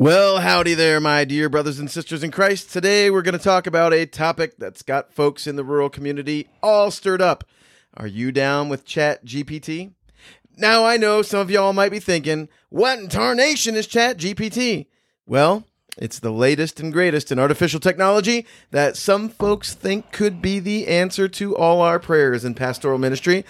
Well, howdy there, my dear brothers and sisters in Christ. Today we're going to talk about a topic that's got folks in the rural community all stirred up. Are you down with Chat GPT? Now, I know some of y'all might be thinking, what in tarnation is Chat GPT? Well, it's the latest and greatest in artificial technology that some folks think could be the answer to all our prayers in pastoral ministry.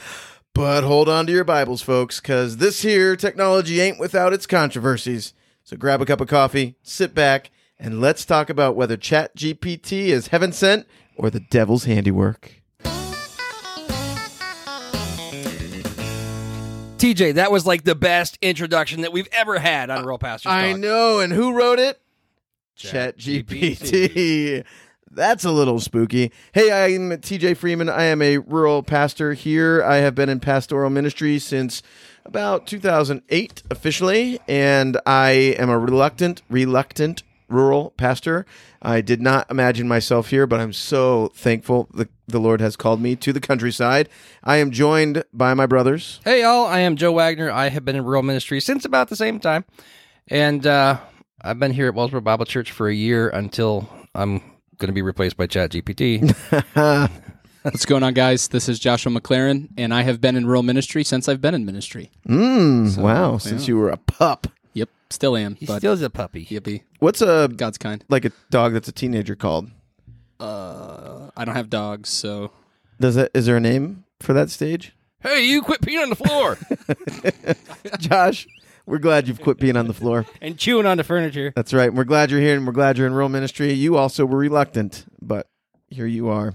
But hold on to your Bibles, folks, because this here technology ain't without its controversies. So grab a cup of coffee, sit back, and let's talk about whether ChatGPT is heaven sent or the devil's handiwork. TJ, that was like the best introduction that we've ever had on Rural Pastors I Talk. know, and who wrote it? ChatGPT. ChatGPT. That's a little spooky. Hey, I'm TJ Freeman. I am a rural pastor here. I have been in pastoral ministry since about 2008 officially, and I am a reluctant, reluctant rural pastor. I did not imagine myself here, but I'm so thankful the, the Lord has called me to the countryside. I am joined by my brothers. Hey, y'all. I am Joe Wagner. I have been in rural ministry since about the same time. And uh, I've been here at Wellsboro Bible Church for a year until I'm going to be replaced by ChatGPT. What's going on, guys? This is Joshua McLaren, and I have been in rural ministry since I've been in ministry. Mm, wow, since you were a pup. Yep, still am. He but still is a puppy. yippee, What's a God's kind. like a dog that's a teenager called? Uh, I don't have dogs, so Does it? Is there a name for that stage? Hey, you quit peeing on the floor Josh, we're glad you've quit peeing on the floor. and chewing on the furniture. That's right. We're glad you're here, and we're glad you're in rural ministry. You also were reluctant, but here you are.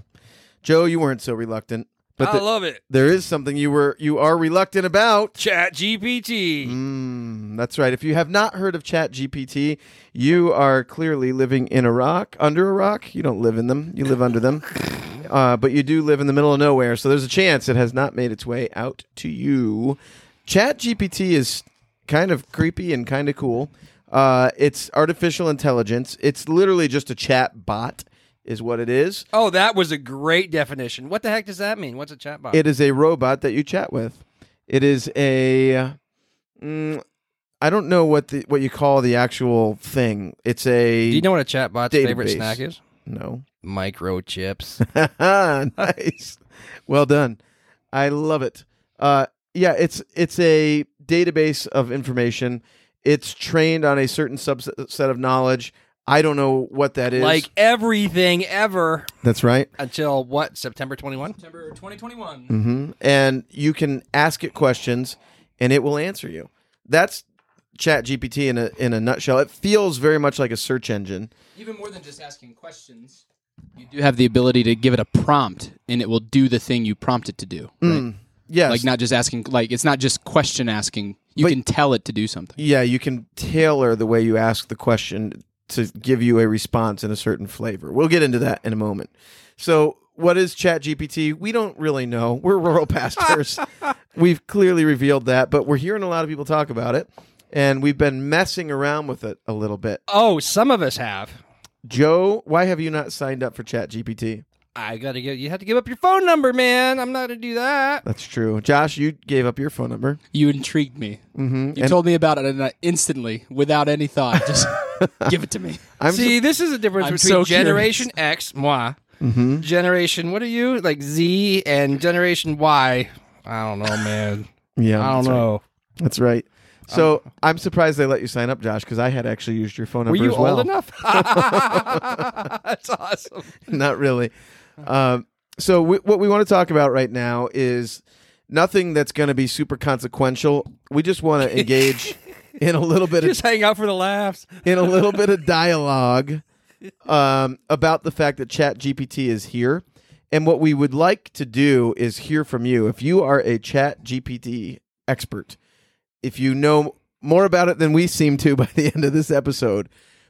Joe, you weren't so reluctant, but I the- love it. there is something you were you are reluctant about. ChatGPT. Mm, that's right. If you have not heard of Chat GPT, you are clearly living in a rock, under a rock. You don't live in them, you live under them. Uh, but you do live in the middle of nowhere, so there's a chance it has not made its way out to you. Chat GPT is kind of creepy and kind of cool. Uh, it's artificial intelligence. It's literally just a chat bot, is what it is. Oh, that was a great definition. What the heck does that mean? What's a chatbot? It is a robot that you chat with. It is a. Mm, I don't know what the what you call the actual thing. It's a. Do you know what a chatbot's favorite snack is? No. Microchips. nice. Well done. I love it. Uh, yeah, it's it's a database of information. It's trained on a certain subset of knowledge. I don't know what that is. like everything ever that's right. until what? September 21? September 2021. hmm And you can ask it questions, and it will answer you. That's Chat GPT in a in a nutshell. It feels very much like a search engine. Even more than just asking questions, you do have the ability to give it a prompt, and it will do the thing you prompt it to do. Right? Mm, yes. Like not just asking, like it's not just question asking. You But- can tell it to do something. Yeah, you can tailor the way you ask the question to give you a response in a certain flavor. We'll get into that in a moment. So, what is ChatGPT? We don't really know. We're rural pastors. we've clearly revealed that, but we're hearing a lot of people talk about it, and we've been messing around with it a little bit. Oh, some of us have. Joe, why have you not signed up for ChatGPT? I gotta get. You have to give up your phone number, man. I'm not gonna do that. That's true. Josh, you gave up your phone number. You intrigued me. Mm-hmm. You told me about it and I instantly, without any thought, just give it to me. I'm See, this is the difference I'm between so Generation X, moi, mm-hmm. Generation. What are you like Z and Generation Y? I don't know, man. Yeah, I don't that's right. know. That's right. So I'm surprised they let you sign up, Josh, because I had actually used your phone Were number you as well. old enough? That's awesome. Not really. Um, so we, what we want to talk about right now is nothing that's going to be super consequential. We just want to engage in a little bit of Just hang out for the laughs. in a little bit of dialogue um, about the fact that Chat GPT is here. And what we would like to do is hear from you. If you are a Chat GPT expert, if you know more about it than we seem to by the end of this episode,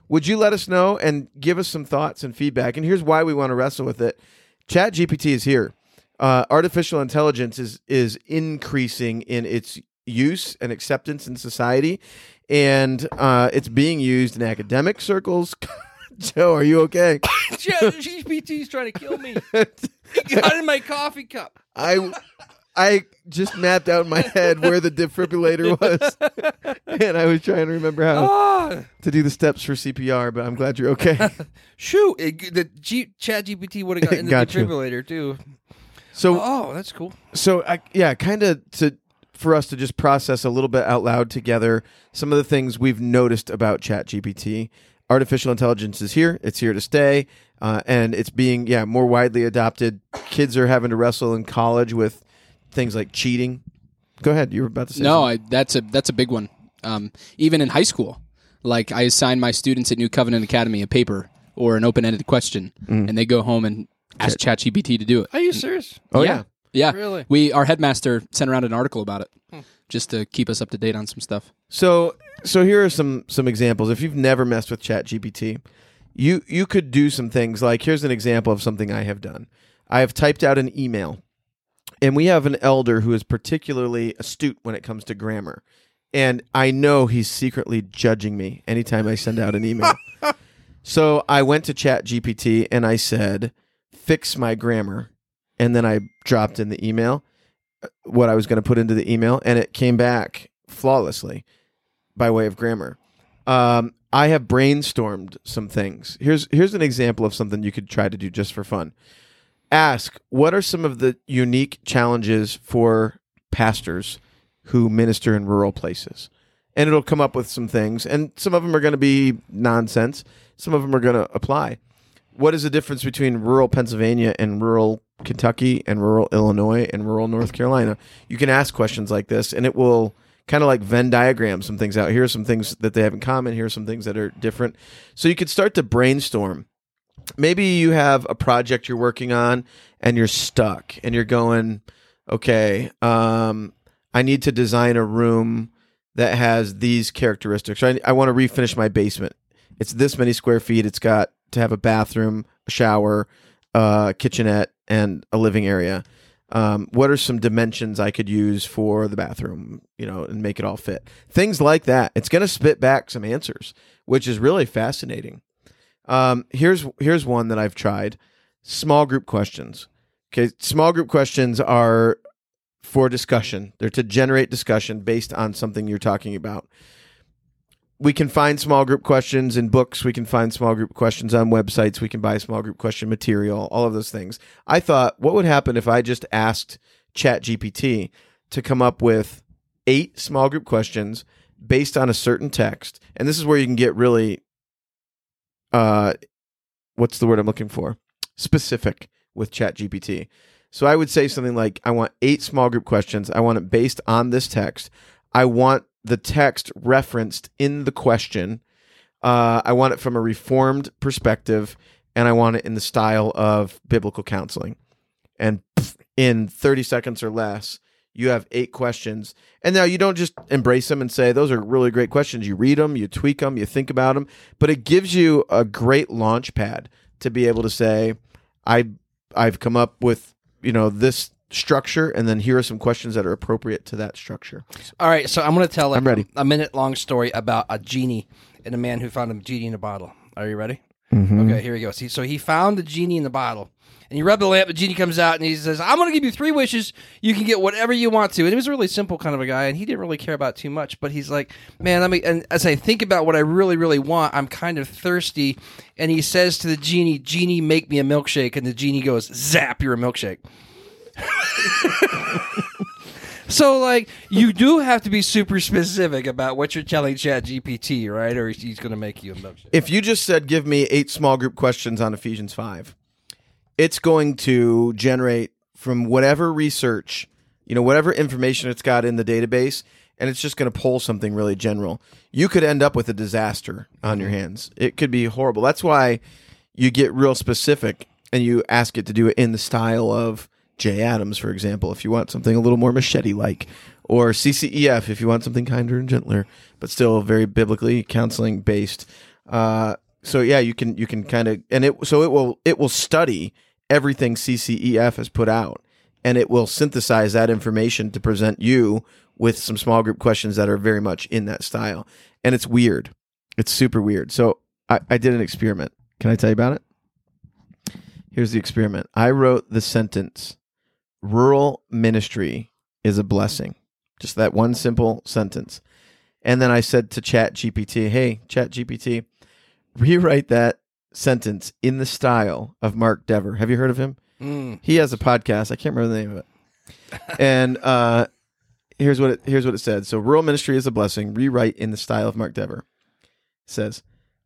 would you let us know and give us some thoughts and feedback? And here's why we want to wrestle with it. Chat GPT is here. Uh, artificial intelligence is is increasing in its use and acceptance in society, and uh, it's being used in academic circles. Joe, are you okay? Joe, is trying to kill me. He got in my coffee cup. I I just mapped out in my head where the defibrillator was, and I was trying to remember how Ah, to do the steps for CPR. But I'm glad you're okay. shoot! It, the G, Chat GPT would have got in the defibrillator too. So Oh, that's cool. so I, yeah, kind of to for us to just process a little bit out loud together some of the things we've noticed about ChatGPT. Artificial intelligence is here; it's here to stay, uh, and it's being yeah more widely adopted. Kids are having to wrestle in college with things like cheating. Go ahead, you were about to say No. I, that's a that's a big one. Um, even in high school, like I assign my students at New Covenant Academy a paper or an open-ended question, Mm. and they go home and ask ChatGPT to do it. Are you serious? Oh yeah, yeah. Yeah, really? We our headmaster sent around an article about it, hmm. just to keep us up to date on some stuff. So so here are some some examples. If you've never messed with ChatGPT, you you could do some things like here's an example of something I have done. I have typed out an email. And we have an elder who is particularly astute when it comes to grammar. And I know he's secretly judging me anytime I send out an email. so I went to ChatGPT and I said, "Fix my grammar." And then I dropped in the email uh, what I was going to put into the email and it came back flawlessly by way of grammar. Um, I have brainstormed some things. Here's here's an example of something you could try to do just for fun. Ask what are some of the unique challenges for pastors who minister in rural places, and it'll come up with some things. And some of them are going to be nonsense. Some of them are going to apply. What is the difference between rural Pennsylvania and rural Kentucky and rural Illinois and rural North Carolina? You can ask questions like this, and it will kind of like Venn diagram some things out. Here are some things that they have in common. Here are some things that are different. So you could start to brainstorm. Maybe you have a project you're working on and you're stuck and you're going, okay, um, I need to design a room that has these characteristics. I, I want to refinish my basement. It's this many square feet. It's got to have a bathroom, a shower, a kitchenette, and a living area um, what are some dimensions I could use for the bathroom, you know, and make it all fit? Things like that. It's going to spit back some answers, which is really fascinating. Um, here's here's one that I've tried: small group questions. Okay, small group questions are for discussion. They're to generate discussion based on something you're talking about. We can find small group questions in books. We can find small group questions on websites. We can buy small group question material, all of those things. I thought, what would happen if I just asked ChatGPT to come up with eight small group questions based on a certain text? And this is where you can get really, uh, what's the word I'm looking for? Specific with ChatGPT. So I would say something like, I want eight small group questions. I want it based on this text. I want the text referenced in the question. Uh, I want it from a reformed perspective, and I want it in the style of biblical counseling. And in 30 seconds or less, you have eight questions. And now you don't just embrace them and say, those are really great questions. You read them, you tweak them, you think about them, but it gives you a great launch pad to be able to say, I, I've come up with, you know, this structure, and then here are some questions that are appropriate to that structure. All right, so I'm going to tell like I'm ready. a minute long story about a genie and a man who found a genie in a bottle. Are you ready? Mm-hmm. Okay, here we go. See, so he found the genie in the bottle, and you rub the lamp. The genie comes out, and he says, "I'm going to give you three wishes. You can get whatever you want to." And he was a really simple kind of a guy, and he didn't really care about too much. But he's like, "Man, let me." And as I think about what I really, really want, I'm kind of thirsty. And he says to the genie, "Genie, make me a milkshake." And the genie goes, "Zap, you're a milkshake." So, like, you do have to be super specific about what you're telling Chat GPT, right? Or he's going to make you a milkshake. if you just said give me eight small group questions on Ephesians 5 it's going to generate from whatever research you know whatever information it's got in the database and it's just going to pull something really general you could end up with a disaster on your hands it could be horrible that's why you get real specific and you ask it to do it in the style of Jay Adams, for example, if you want something a little more machete like, or CCEF if you want something kinder and gentler, but still very biblically counseling based. Uh, so yeah, you can you can kind of and it so it will it will study everything CCEF has put out, and it will synthesize that information to present you with some small group questions that are very much in that style. And it's weird, it's super weird. So I, I did an experiment. Can I tell you about it? Here's the experiment. I wrote the sentence rural ministry is a blessing. Just that one simple sentence. And then I said to Chat GPT, hey, Chat GPT, rewrite that sentence in the style of Mark Dever. Have you heard of him? Mm. He has a podcast. I can't remember the name of it. and uh, here's what it here's what it said. So rural ministry is a blessing. Rewrite in the style of Mark Dever. It says,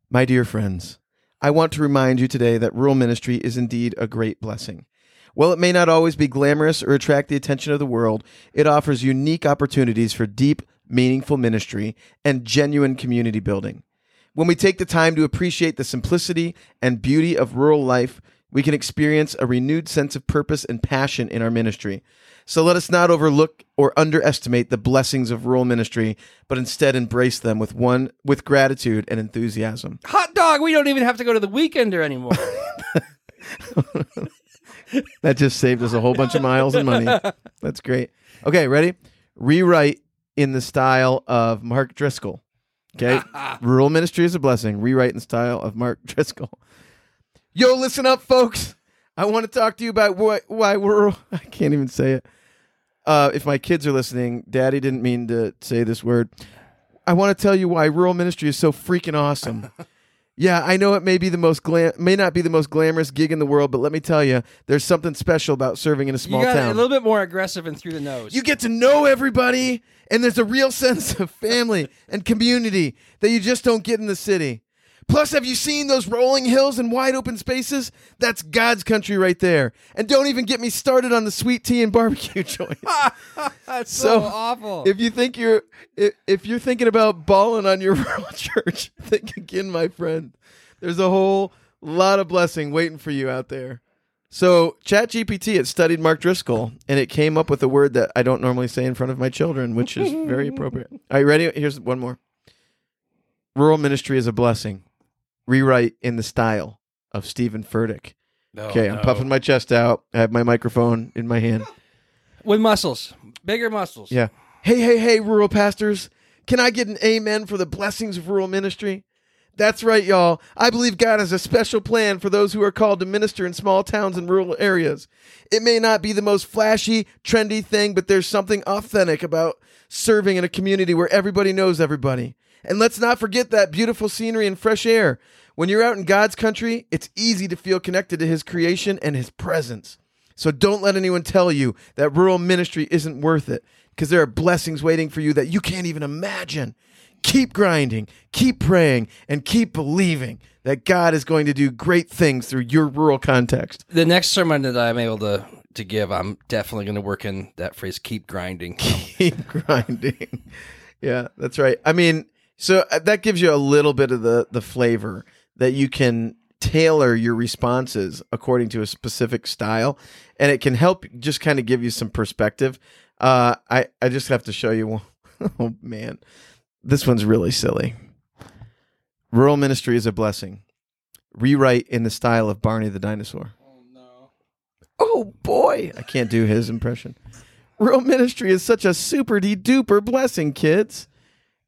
My dear friends, I want to remind you today that rural ministry is indeed a great blessing. While it may not always be glamorous or attract the attention of the world, it offers unique opportunities for deep, meaningful ministry and genuine community building. When we take the time to appreciate the simplicity and beauty of rural life, we can experience a renewed sense of purpose and passion in our ministry. So let us not overlook or underestimate the blessings of rural ministry, but instead embrace them with one with gratitude and enthusiasm. Hot dog. We don't even have to go to the weekender anymore. That just saved us a whole bunch of miles and money. That's great. Okay, ready? Rewrite in the style of Mark Driscoll. Okay. Rural ministry is a blessing. Rewrite in the style of Mark Driscoll. Yo, listen up, folks. I want to talk to you about why, why rural. I can't even say it. Uh, if my kids are listening, Daddy didn't mean to say this word. I want to tell you why rural ministry is so freaking awesome. Yeah, I know it may be the most glam- may not be the most glamorous gig in the world, but let me tell you, there's something special about serving in a small you got town. a little bit more aggressive and through the nose. You get to know everybody, and there's a real sense of family and community that you just don't get in the city. Plus, have you seen those rolling hills and wide open spaces? That's God's country right there. And don't even get me started on the sweet tea and barbecue joints. That's so so, awful. if you think you're if, if you're thinking about balling on your rural church, think again, my friend. There's a whole lot of blessing waiting for you out there. So ChatGPT it studied Mark Driscoll and it came up with a word that I don't normally say in front of my children, which is very appropriate. Are you ready? Here's one more. Rural ministry is a blessing. Rewrite in the style of Steven Furtick. No, Okay, I'm no. puffing my chest out. I have my microphone in my hand. with muscles, bigger muscles. Yeah. Hey, hey, hey, rural pastors. Can I get an amen for the blessings of rural ministry? That's right, y'all. I believe God has a special plan for those who are called to minister in small towns and rural areas. It may not be the most flashy, trendy thing, but there's something authentic about serving in a community where everybody knows everybody. And let's not forget that beautiful scenery and fresh air. When you're out in God's country, it's easy to feel connected to His creation and His presence. So don't let anyone tell you that rural ministry isn't worth it because there are blessings waiting for you that you can't even imagine. Keep grinding, keep praying, and keep believing that God is going to do great things through your rural context. The next sermon that I'm able to to give, I'm definitely going to work in that phrase. Keep grinding. Keep grinding. yeah, that's right. I mean, so uh, that gives you a little bit of the the flavor that you can tailor your responses according to a specific style and it can help just kind of give you some perspective. Uh I I just have to show you one. Oh man. This one's really silly. Rural ministry is a blessing. Rewrite in the style of Barney the dinosaur. Oh no. Oh boy, I can't do his impression. Rural ministry is such a super de duper blessing, kids.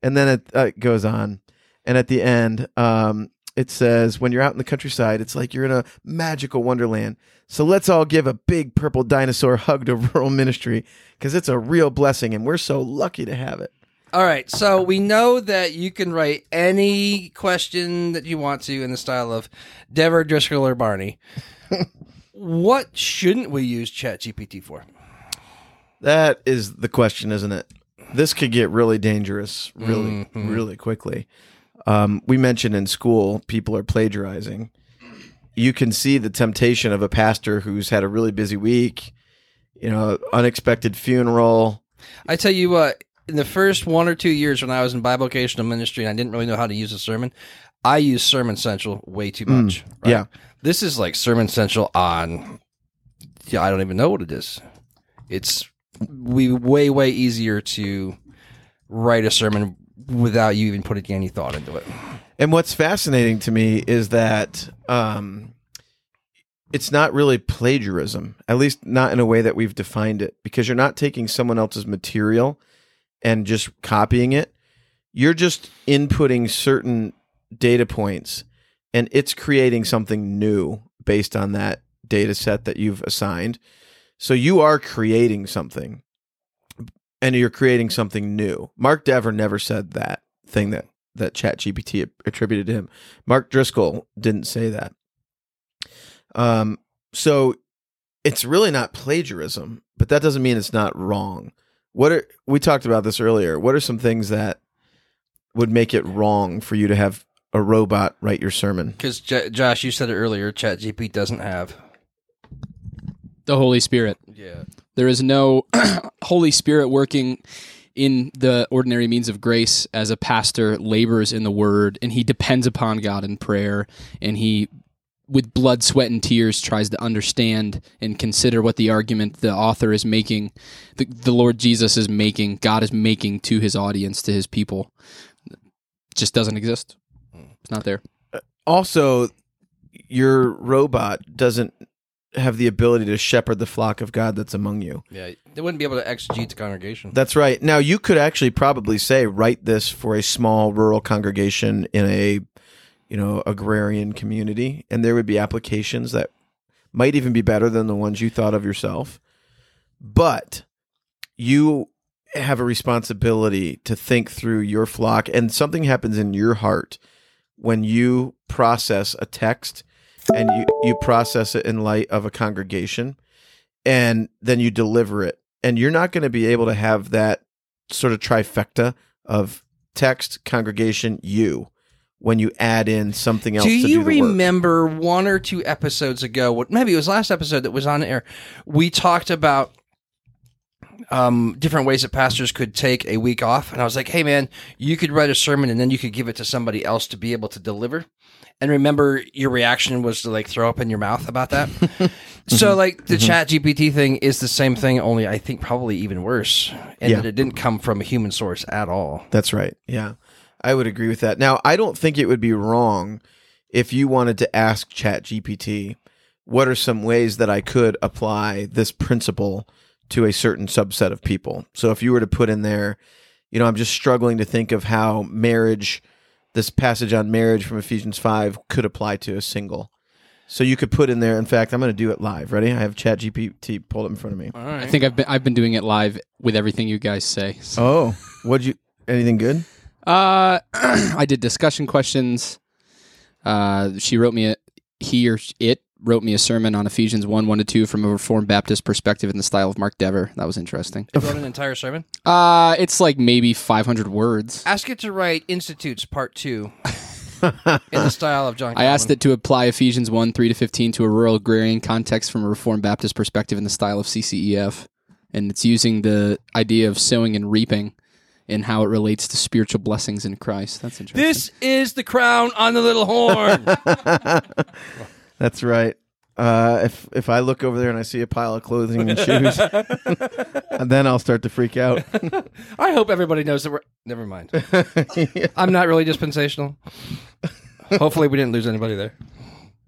And then it uh, goes on, and at the end, um, it says, "When you're out in the countryside, it's like you're in a magical wonderland." So let's all give a big purple dinosaur hug to rural ministry because it's a real blessing, and we're so lucky to have it. All right, so we know that you can write any question that you want to in the style of Dever, Driscoll, or Barney. what shouldn't we use ChatGPT for? That is the question, isn't it? This could get really dangerous really, really quickly. Um, we mentioned in school people are plagiarizing. You can see the temptation of a pastor who's had a really busy week, you know, unexpected funeral. I tell you what, in the first one or two years when I was in bivocational ministry and I didn't really know how to use a sermon, I used Sermon Central way too much. right? yeah. This is like Sermon Central on, yeah, I don't even know what it is. It's we way, way easier to write a sermon without you even putting any thought into it. And what's fascinating to me is that um, it's not really plagiarism, at least not in a way that we've defined it, because you're not taking someone else's material and just copying it. You're just inputting certain data points and it's creating something new based on that data set that you've assigned. So you are creating something. and you're creating something new. Mark Dever never said that thing that that ChatGPT attributed to him. Mark Driscoll didn't say that. Um, so it's really not plagiarism, but that doesn't mean it's not wrong. What are we talked about this earlier? What are some things that would make it wrong for you to have a robot write your sermon? Because J- Josh, you said it earlier. ChatGPT doesn't have. The Holy Spirit. Yeah. There is no Holy Spirit working in the ordinary means of grace as a pastor labors in the word and he depends upon God in prayer and he with blood, sweat, and tears tries to understand and consider what the argument the author is making, the, the Lord Jesus is making, God is making to his audience, to his people. It just doesn't exist. It's not there. Uh, also, your robot doesn't have the ability to shepherd the flock of God that's among you. Yeah. They wouldn't be able to exegete the congregation. That's right. Now you could actually probably say write this for a small rural congregation in a you know agrarian community and there would be applications that might even be better than the ones you thought of yourself. But you have a responsibility to think through your flock and something happens in your heart when you process a text and you, you process it in light of a congregation and then you deliver it and you're not going to be able to have that sort of trifecta of text congregation you when you add in something else Do to you do the work. remember one or two episodes ago? What maybe it was last episode that was on air. We talked about um, different ways that pastors could take a week off, and I was like, "Hey, man, you could write a sermon and then you could give it to somebody else to be able to deliver." And remember, your reaction was to like throw up in your mouth about that. so, like the mm-hmm. Chat GPT thing is the same thing, only I think probably even worse, and Yeah. that it didn't come from a human source at all. That's right. Yeah. I would agree with that. Now, I don't think it would be wrong if you wanted to ask ChatGPT, what are some ways that I could apply this principle to a certain subset of people? So if you were to put in there, you know, I'm just struggling to think of how marriage, this passage on marriage from Ephesians 5 could apply to a single. So you could put in there, in fact, I'm going to do it live. Ready? I have ChatGPT pulled up in front of me. All right. I think I've been I've been doing it live with everything you guys say. So, Oh, what'd you, anything good? uh, I did discussion questions. Uh, she wrote me a he or it wrote me a sermon on Ephesians one one to two from a Reformed Baptist perspective in the style of Mark Dever. That was interesting. They wrote an entire sermon. Uh, it's like maybe five hundred words. Ask it to write Institutes Part Two in the style of John. I asked it to apply Ephesians 1 3 to 15 to a rural agrarian context from a Reformed Baptist perspective in the style of CCEF. And it's using the idea of sowing and reaping and how it relates to spiritual blessings in Christ. That's interesting. This is the crown on the little horn. That's right. Uh, if if I look over there and I see a pile of clothing and shoes, then I'll start to freak out. I hope everybody knows that we're. Never mind. I'm not really dispensational. Hopefully, we didn't lose anybody there.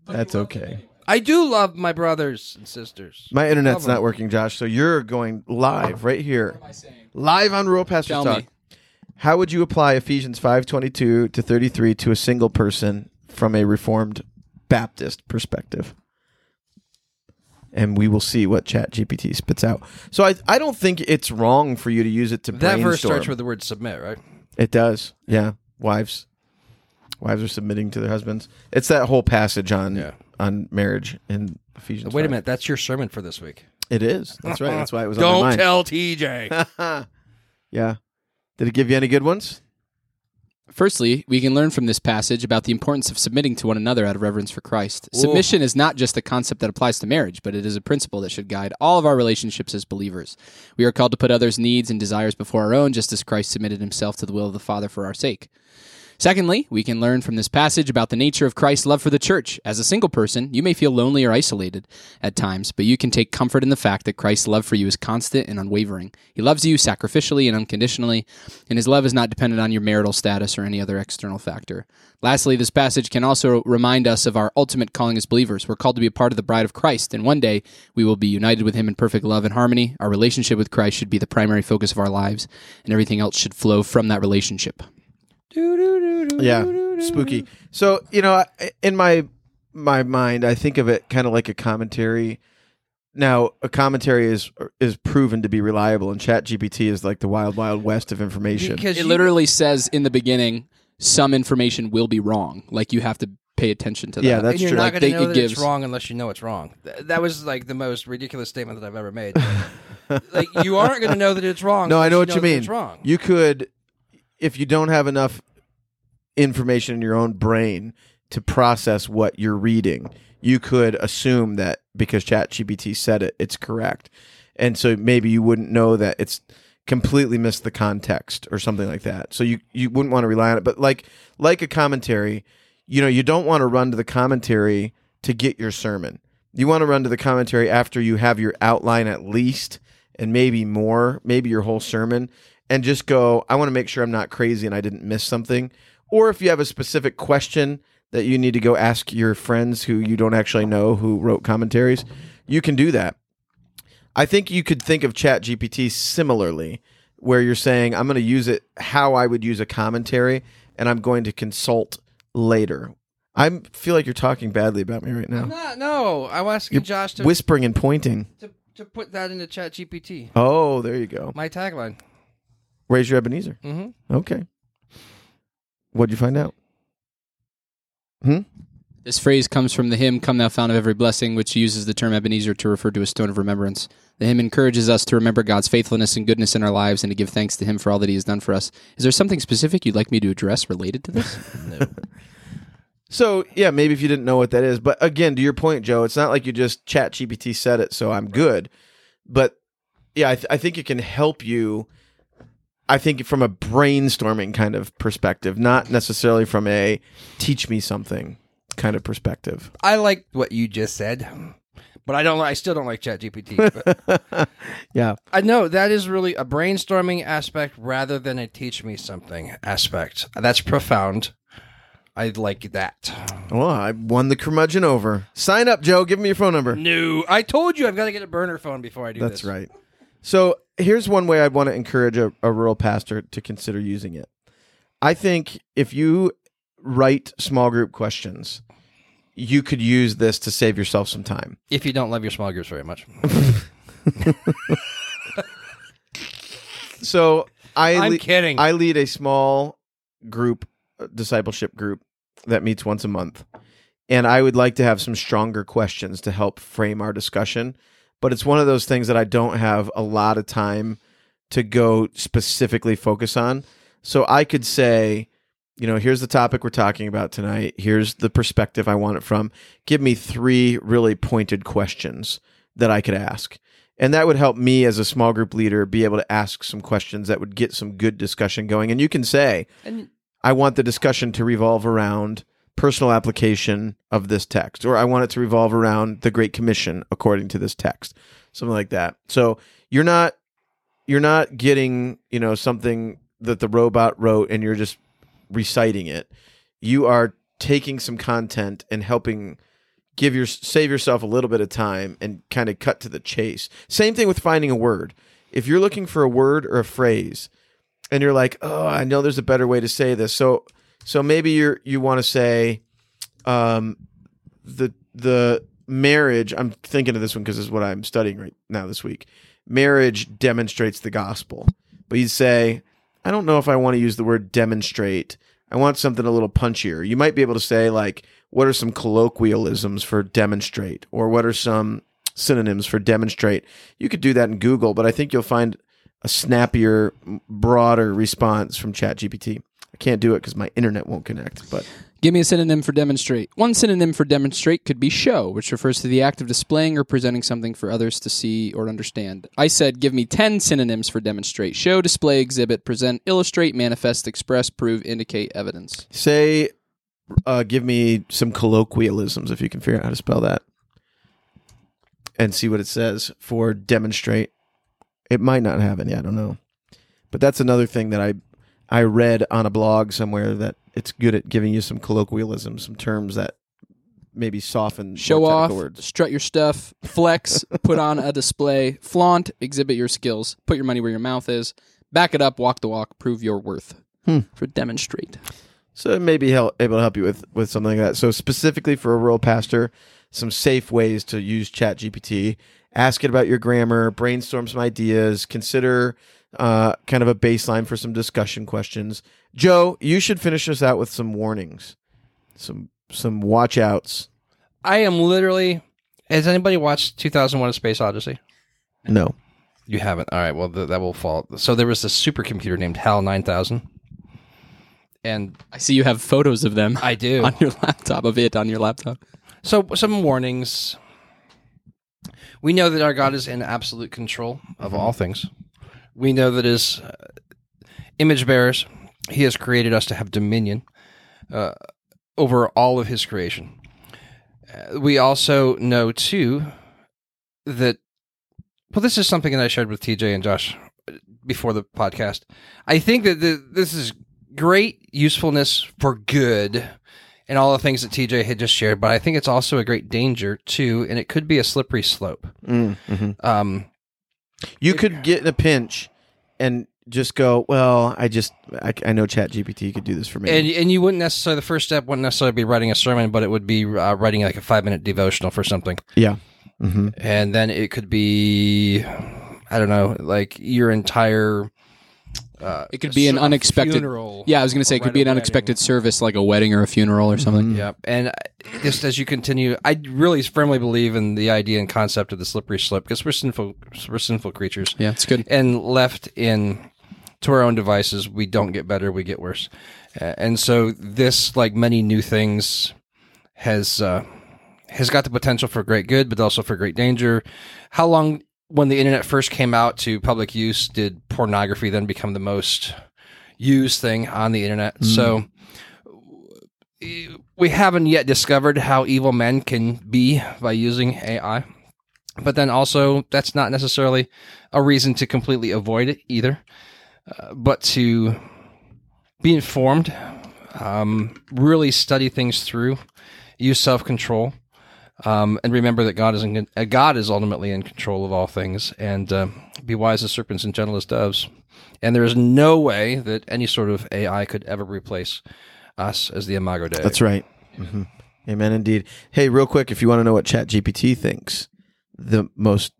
That's okay. I do love my brothers and sisters. My internet's not working, Josh. So you're going live right here, live on Rural Pastor Tell Talk. me. How would you apply Ephesians five twenty two to thirty three to a single person from a Reformed Baptist perspective? And we will see what Chat GPT spits out. So I I don't think it's wrong for you to use it to That brainstorm. verse starts with the word submit, right? It does. Yeah. Wives. Wives are submitting to their husbands. It's that whole passage on Yeah. on marriage in Ephesians. Wait a 5. minute. That's your sermon for this week. It is. That's right. That's why it was on my Don't mind. tell TJ. yeah. Did it give you any good ones? Firstly, we can learn from this passage about the importance of submitting to one another out of reverence for Christ. Submission is not just a concept that applies to marriage, but it is a principle that should guide all of our relationships as believers. We are called to put others' needs and desires before our own, just as Christ submitted himself to the will of the Father for our sake. Secondly, we can learn from this passage about the nature of Christ's love for the church. As a single person, you may feel lonely or isolated at times, but you can take comfort in the fact that Christ's love for you is constant and unwavering. He loves you sacrificially and unconditionally, and his love is not dependent on your marital status or any other external factor. Lastly, this passage can also remind us of our ultimate calling as believers. We're called to be a part of the bride of Christ, and one day we will be united with him in perfect love and harmony. Our relationship with Christ should be the primary focus of our lives, and everything else should flow from that relationship. Yeah. Spooky. So, you know, in my my mind, I think of it kind of like a commentary now a commentary is is proven to be reliable, and Chat GPT is like the wild, wild west of information. Because It literally says in the beginning, some information will be wrong. Like you have to pay attention to that. Yeah, that's and you're true. not Like, going they- to know it that gives- it's wrong unless you know it's wrong. Th- that was like the most ridiculous statement that I've ever made. like you aren't going to know that it's wrong. No, I unless know what you that mean. It's wrong. You could, if you don't have enough information in your own brain to process what you're reading, you could assume that because ChatGPT said it, it's correct, and so maybe you wouldn't know that it's completely missed the context or something like that. So you you wouldn't want to rely on it. But like like a commentary, you know, you don't want to run to the commentary to get your sermon. You want to run to the commentary after you have your outline at least and maybe more, maybe your whole sermon, and just go, I want to make sure I'm not crazy and I didn't miss something. Or if you have a specific question that you need to go ask your friends who you don't actually know who wrote commentaries, you can do that. I think you could think of Chat GPT similarly, where you're saying, I'm going to use it how I would use a commentary, and I'm going to consult later. I feel like you're talking badly about me right now. no, no. I'm asking You're Josh to, Whispering and pointing. to to put that into Chat GPT. Oh, there you go. My tagline. Raise your Ebenezer. Mm-hmm. Okay. What'd you find out? Hmm? This phrase comes from the hymn "Come Thou Fount of Every Blessing," which uses the term Ebenezer to refer to a stone of remembrance. The hymn encourages us to remember God's faithfulness and goodness in our lives and to give thanks to Him for all that He has done for us. Is there something specific you'd like me to address related to this? So yeah, maybe if you didn't know what that is, but again, to your point, Joe, it's not like you just Chat GPT said it, so I'm good. But yeah, I, th- I think it can help you. I think from a brainstorming kind of perspective, not necessarily from a teach me something kind of perspective. I like what you just said, but I don't. I still don't like Chat GPT. Yeah, I know that is really a brainstorming aspect rather than a teach me something aspect. That's profound. I like that. well, I won the curmudgeon over. Sign up, Joe. Give me your phone number. No, I told you I've got to get a burner phone before I do That's this. right. So here's one way I'd want to encourage a, a rural pastor to consider using it. I think if you write small group questions, you could use this to save yourself some time. If you don't love your small groups very much, So I I'm le- kidding. I lead a small group uh, discipleship group that meets once a month. And I would like to have some stronger questions to help frame our discussion, but it's one of those things that I don't have a lot of time to go specifically focus on. So I could say, you know, here's the topic we're talking about tonight. Here's the perspective I want it from. Give me three really pointed questions that I could ask. And that would help me as a small group leader be able to ask some questions that would get some good discussion going. And you can say, and I want the discussion to revolve around personal application of this text, or I want it to revolve around the Great Commission according to this text, something like that. So you're not you're not getting you know something that the robot wrote and you're just reciting it. You are taking some content and helping give your save yourself a little bit of time and kind of cut to the chase. Same thing with finding a word. If you're looking for a word or a phrase and you're like, "Oh, I know there's a better way to say this." So so maybe you're you want to say um the the marriage I'm thinking of this one because this is what I'm studying right now this week. Marriage demonstrates the gospel. But you'd say, I don't know if I want to use the word demonstrate. I want something a little punchier. You might be able to say like what are some colloquialisms for demonstrate or what are some synonyms for demonstrate. You could do that in Google, but I think you'll find a snappier, broader response from ChatGPT. I can't do it because my internet won't connect. But Give me a synonym for demonstrate. One synonym for demonstrate could be show, which refers to the act of displaying or presenting something for others to see or understand. I said, give me 10 synonyms for demonstrate show, display, exhibit, present, illustrate, manifest, express, prove, indicate, evidence. say, uh, give me some colloquialisms if you can figure out how to spell that, and see what it says for demonstrate. It might not have any. I don't know, but that's another thing that I I read on a blog somewhere that it's good at giving you some colloquialisms, some terms that maybe soften Show off, words. strut your stuff, flex, put on a display, flaunt, exhibit your skills, put your money where your mouth is, back it up, walk the walk, prove your worth. Hmm. For demonstrate. So it may be help, able to help you with with something like that. So specifically for a rural pastor, some safe ways to use Chat GPT ask it about your grammar, brainstorm some ideas, consider uh, kind of a baseline for some discussion questions. Joe, you should finish us out with some warnings, some some watch outs. I am literally. Has anybody watched 2001: A Space Odyssey? No. You haven't. All right. Well, th- that will fall. So there was this supercomputer named HAL 9000, and I see you have photos of them I do. on your laptop of it on your laptop. So some warnings. We know that our God is in absolute control of all things. We know that as uh, image bearers, He has created us to have dominion uh, over all of His creation. Uh, we also know too that. Well, this is something that I shared with TJ and Josh before the podcast. I think that the, this is great usefulness for good and all the things that TJ had just shared, but I think it's also a great danger too, and it could be a slippery slope. Mm, mhm. Um, You could get in a pinch and just go, well, I just, I, I know Chat GPT could do this for me. and and you wouldn't necessarily the first step wouldn't necessarily be writing a sermon, but it would be uh, writing like a five minute devotional for something, yeah. hmm and then it could be, I don't know, like your entire. Uh, It could be an unexpected- funeral. Yeah, I was going to say it could write be an unexpected wedding. service like a wedding or a funeral or something. Yep. And uh, just as you continue, I really firmly believe in the idea and concept of the slippery slope because we're sinful, we're sinful creatures. Yeah, it's good. and left in to our own devices, we don't get better, we get worse. Uh, and so this, like many new things, has uh, has got the potential for great good, but also for great danger. How long, when the internet first came out to public use, did pornography then become the most used thing on the internet? So we haven't yet discovered how evil men can be by using AI. But then also, that's not necessarily a reason to completely avoid it either, uh, but to be informed, um, really study things through, use self control, um, and remember that God is in, uh, God is ultimately in control of all things, and uh, be wise as serpents and gentle as doves. And there is no way that any sort of AI could ever replace us as the Imago Dei. That's right. hmm Amen indeed. Hey, real quick, if you want to know what Chat GPT thinks, the most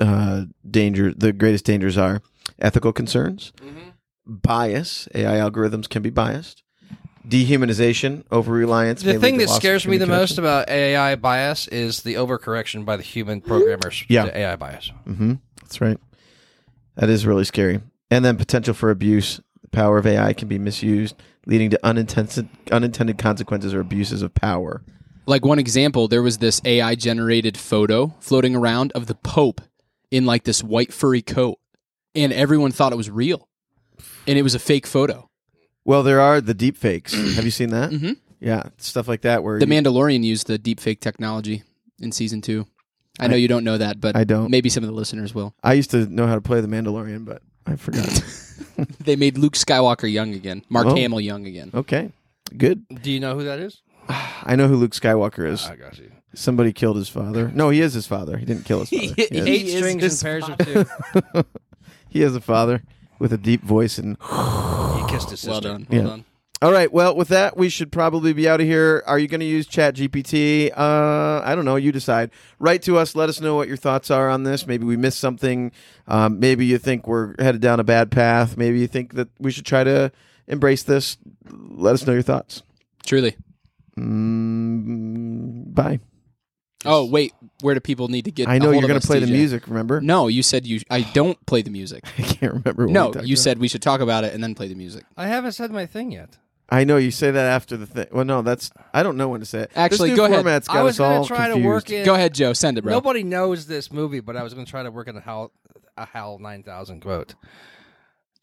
uh, danger, the greatest dangers are ethical concerns, bias. AI algorithms can be biased. Dehumanization, over reliance. The thing that scares me the most about AI bias is the overcorrection by the human programmers Yeah. to AI bias. hmm That's right. That is really scary. And then potential for abuse. The power of AI can be misused, leading to unintended unintended consequences or abuses of power. Like one example, there was this AI generated photo floating around of the Pope in like this white furry coat, and everyone thought it was real, and it was a fake photo. Well, there are the deep fakes. Have you seen that? Mhm. Yeah, stuff like that where The you- Mandalorian used the deepfake technology in season two. I know you don't know that, but I don't. maybe some of the listeners will. I used to know how to play the Mandalorian, but I forgot. They made Luke Skywalker young again, Mark Oh. Hamill young again. okay, good. Do you know who that is? I know who Luke Skywalker is. I got you. Somebody killed his father. No, he is his father. He didn't kill his father. He, has, Eight is strings his and pairs of two. he has a father with a deep voice and He kissed his sister. Well done. Well Yeah. done. All right. Well, with that, we should probably be out of here. Are you going to use Chat GPT? Uh, I don't know. You decide. Write to us. Let us know what your thoughts are on this. Maybe we missed something. Um, maybe you think we're headed down a bad path. Maybe you think that we should try to embrace this. Let us know your thoughts. Truly. Mm, bye. Oh wait, where do people need to get? I know a hold you're going to play the music. Remember? No, you said you. I don't play the music. I can't remember. What No, talked you about. said we should talk about it and then play the music. I haven't said my thing yet. I know you say that after the thing. Well, no, that's I don't know when to say it. Actually, this new go ahead. format's got I was us all gonna try confused. to work in. Go ahead, Joe. Send it, bro. Nobody knows this movie, but I was going to try to work in a HAL, a HAL 9000 quote.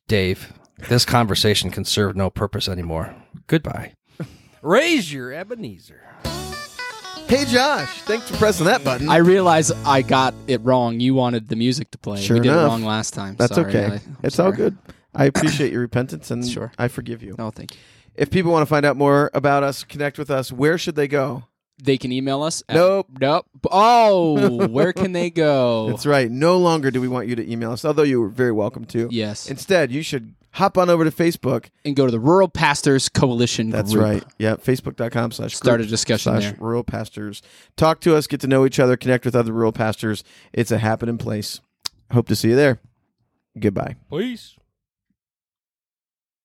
Dave, this conversation can serve no purpose anymore. Goodbye. Raise your Ebenezer. Hey, Josh, thanks for pressing that button. I realize I got it wrong. You wanted the music to play. Sure we did enough. it wrong last time. That's Sorry. okay. I- it's all good. I appreciate your repentance and Sure. I forgive you. No, thank you. If people want to find out more about us, connect with us, where should they go? They can email us. At, Nope. Nope. Oh, where can they go? That's right. No longer do we want you to email us, although you were very welcome to. Yes. Instead, you should hop on over to Facebook. and go to the Rural Pastors Coalition That's group. right. Yeah, facebook.com slash Start a discussion slash there. rural pastors. Talk to us, get to know each other, connect with other rural pastors. It's a happening place. Hope to see you there. Goodbye. Please.